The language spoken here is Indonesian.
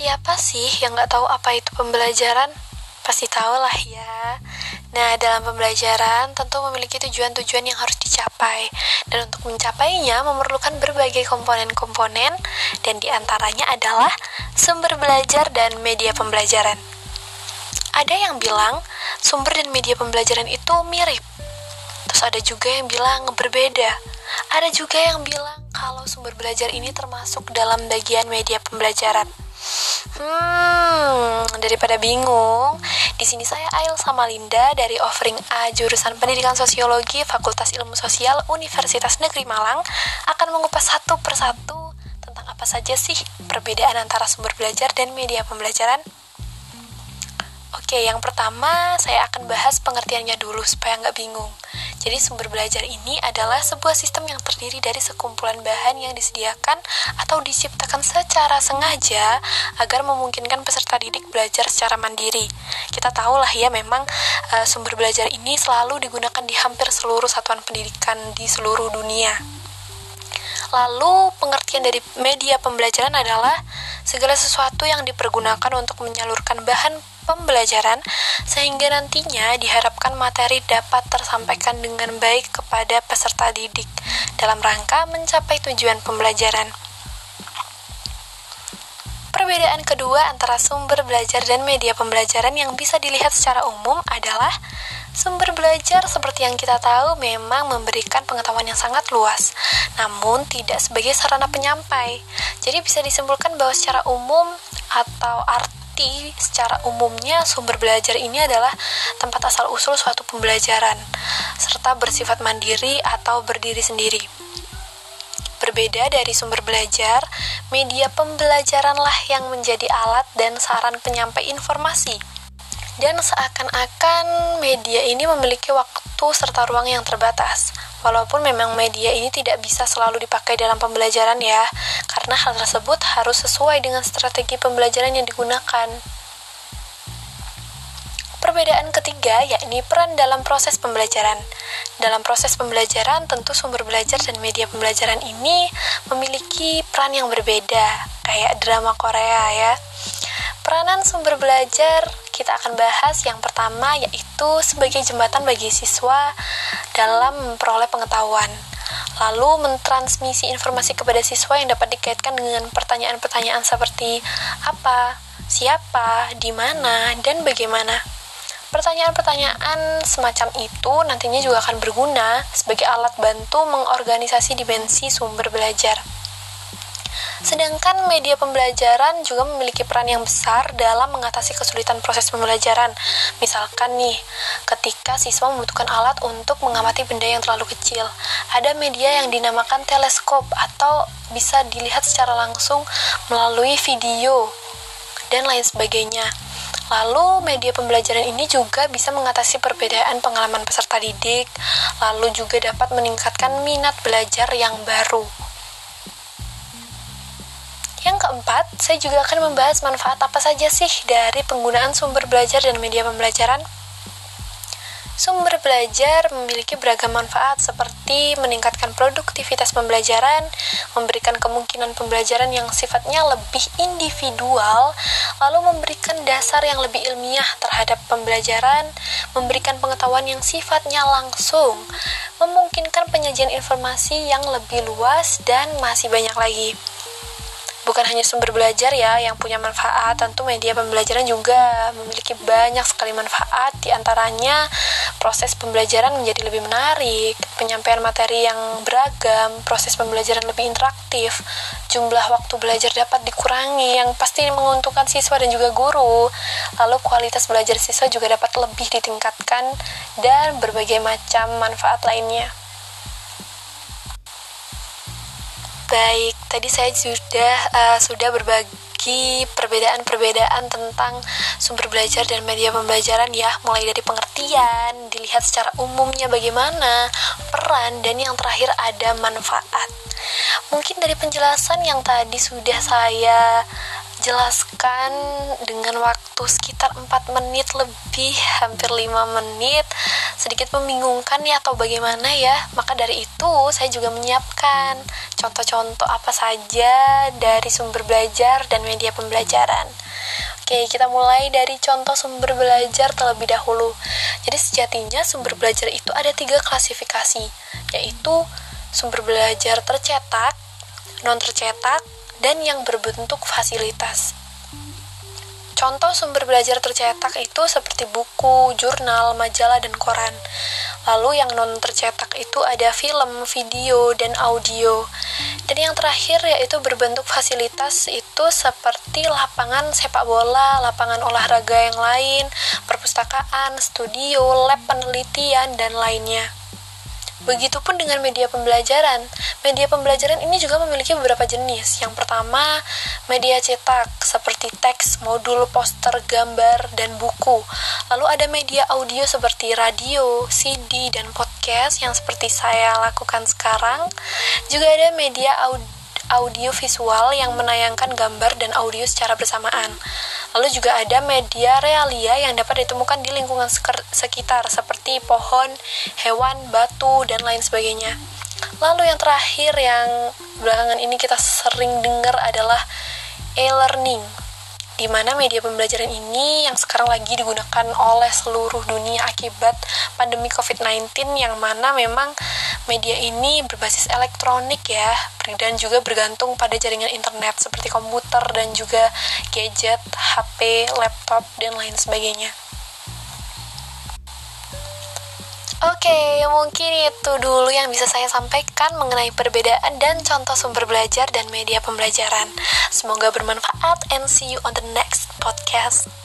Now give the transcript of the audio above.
Siapa sih yang nggak tahu apa itu pembelajaran? Pasti tahu lah ya. Nah, dalam pembelajaran tentu memiliki tujuan-tujuan yang harus dicapai. Dan untuk mencapainya memerlukan berbagai komponen-komponen dan di antaranya adalah sumber belajar dan media pembelajaran. Ada yang bilang sumber dan media pembelajaran itu mirip. Terus ada juga yang bilang berbeda. Ada juga yang bilang kalau sumber belajar ini termasuk dalam bagian media pembelajaran. Hmm, daripada bingung, di sini saya Ail sama Linda dari Offering A jurusan Pendidikan Sosiologi Fakultas Ilmu Sosial Universitas Negeri Malang akan mengupas satu persatu tentang apa saja sih perbedaan antara sumber belajar dan media pembelajaran. Oke, yang pertama saya akan bahas pengertiannya dulu supaya nggak bingung. Jadi sumber belajar ini adalah sebuah sistem yang terdiri dari sekumpulan bahan yang disediakan atau diciptakan secara sengaja agar memungkinkan peserta didik belajar secara mandiri. Kita tahu lah ya memang uh, sumber belajar ini selalu digunakan di hampir seluruh satuan pendidikan di seluruh dunia. Lalu pengertian dari media pembelajaran adalah segala sesuatu yang dipergunakan untuk menyalurkan bahan pembelajaran sehingga nantinya diharapkan materi dapat tersampaikan dengan baik kepada peserta didik dalam rangka mencapai tujuan pembelajaran. Perbedaan kedua antara sumber belajar dan media pembelajaran yang bisa dilihat secara umum adalah sumber belajar seperti yang kita tahu memang memberikan pengetahuan yang sangat luas, namun tidak sebagai sarana penyampai. Jadi bisa disimpulkan bahwa secara umum atau arti secara umumnya sumber belajar ini adalah tempat asal-usul suatu pembelajaran, serta bersifat mandiri atau berdiri sendiri. Berbeda dari sumber belajar, media pembelajaranlah yang menjadi alat dan saran penyampai informasi. Dan seakan-akan media ini memiliki waktu serta ruang yang terbatas. Walaupun memang media ini tidak bisa selalu dipakai dalam pembelajaran ya, karena hal tersebut harus sesuai dengan strategi pembelajaran yang digunakan. Perbedaan ketiga yakni peran dalam proses pembelajaran. Dalam proses pembelajaran, tentu sumber belajar dan media pembelajaran ini memiliki peran yang berbeda, kayak drama Korea ya. Peranan sumber belajar kita akan bahas yang pertama yaitu sebagai jembatan bagi siswa dalam memperoleh pengetahuan. Lalu mentransmisi informasi kepada siswa yang dapat dikaitkan dengan pertanyaan-pertanyaan seperti apa, siapa, di mana, dan bagaimana. Pertanyaan-pertanyaan semacam itu nantinya juga akan berguna sebagai alat bantu mengorganisasi dimensi sumber belajar. Sedangkan media pembelajaran juga memiliki peran yang besar dalam mengatasi kesulitan proses pembelajaran. Misalkan nih, ketika siswa membutuhkan alat untuk mengamati benda yang terlalu kecil, ada media yang dinamakan teleskop atau bisa dilihat secara langsung melalui video dan lain sebagainya. Lalu media pembelajaran ini juga bisa mengatasi perbedaan pengalaman peserta didik, lalu juga dapat meningkatkan minat belajar yang baru. Yang keempat, saya juga akan membahas manfaat apa saja sih dari penggunaan sumber belajar dan media pembelajaran. Sumber belajar memiliki beragam manfaat seperti meningkatkan produktivitas pembelajaran, memberikan kemungkinan pembelajaran yang sifatnya lebih individual, lalu memberikan dasar yang lebih ilmiah terhadap pembelajaran, memberikan pengetahuan yang sifatnya langsung, memungkinkan penyajian informasi yang lebih luas, dan masih banyak lagi bukan hanya sumber belajar ya yang punya manfaat, tentu media pembelajaran juga memiliki banyak sekali manfaat, di antaranya proses pembelajaran menjadi lebih menarik, penyampaian materi yang beragam, proses pembelajaran lebih interaktif, jumlah waktu belajar dapat dikurangi yang pasti menguntungkan siswa dan juga guru, lalu kualitas belajar siswa juga dapat lebih ditingkatkan, dan berbagai macam manfaat lainnya. Baik, tadi saya sudah uh, sudah berbagi perbedaan-perbedaan tentang sumber belajar dan media pembelajaran ya, mulai dari pengertian, dilihat secara umumnya bagaimana, peran dan yang terakhir ada manfaat. Mungkin dari penjelasan yang tadi sudah saya jelaskan dengan waktu sekitar 4 menit lebih hampir 5 menit sedikit membingungkan ya atau bagaimana ya maka dari itu saya juga menyiapkan contoh-contoh apa saja dari sumber belajar dan media pembelajaran. Oke, kita mulai dari contoh sumber belajar terlebih dahulu. Jadi sejatinya sumber belajar itu ada tiga klasifikasi, yaitu sumber belajar tercetak, non tercetak, dan yang berbentuk fasilitas. Contoh sumber belajar tercetak itu seperti buku, jurnal, majalah, dan koran. Lalu yang non tercetak itu ada film, video, dan audio. Dan yang terakhir yaitu berbentuk fasilitas itu seperti lapangan sepak bola, lapangan olahraga yang lain, perpustakaan, studio, lab penelitian, dan lainnya. Begitupun dengan media pembelajaran. Media pembelajaran ini juga memiliki beberapa jenis. Yang pertama, media cetak seperti teks, modul, poster, gambar, dan buku. Lalu ada media audio seperti radio, CD, dan podcast yang seperti saya lakukan sekarang. Juga ada media audio visual yang menayangkan gambar dan audio secara bersamaan. Lalu juga ada media realia yang dapat ditemukan di lingkungan sekitar seperti pohon, hewan, batu, dan lain sebagainya. Lalu yang terakhir yang belakangan ini kita sering dengar adalah e-learning di mana media pembelajaran ini yang sekarang lagi digunakan oleh seluruh dunia akibat pandemi COVID-19 yang mana memang media ini berbasis elektronik ya dan juga bergantung pada jaringan internet seperti komputer dan juga gadget, HP, laptop, dan lain sebagainya. Oke, okay, mungkin itu dulu yang bisa saya sampaikan mengenai perbedaan dan contoh sumber belajar dan media pembelajaran. Semoga bermanfaat and see you on the next podcast.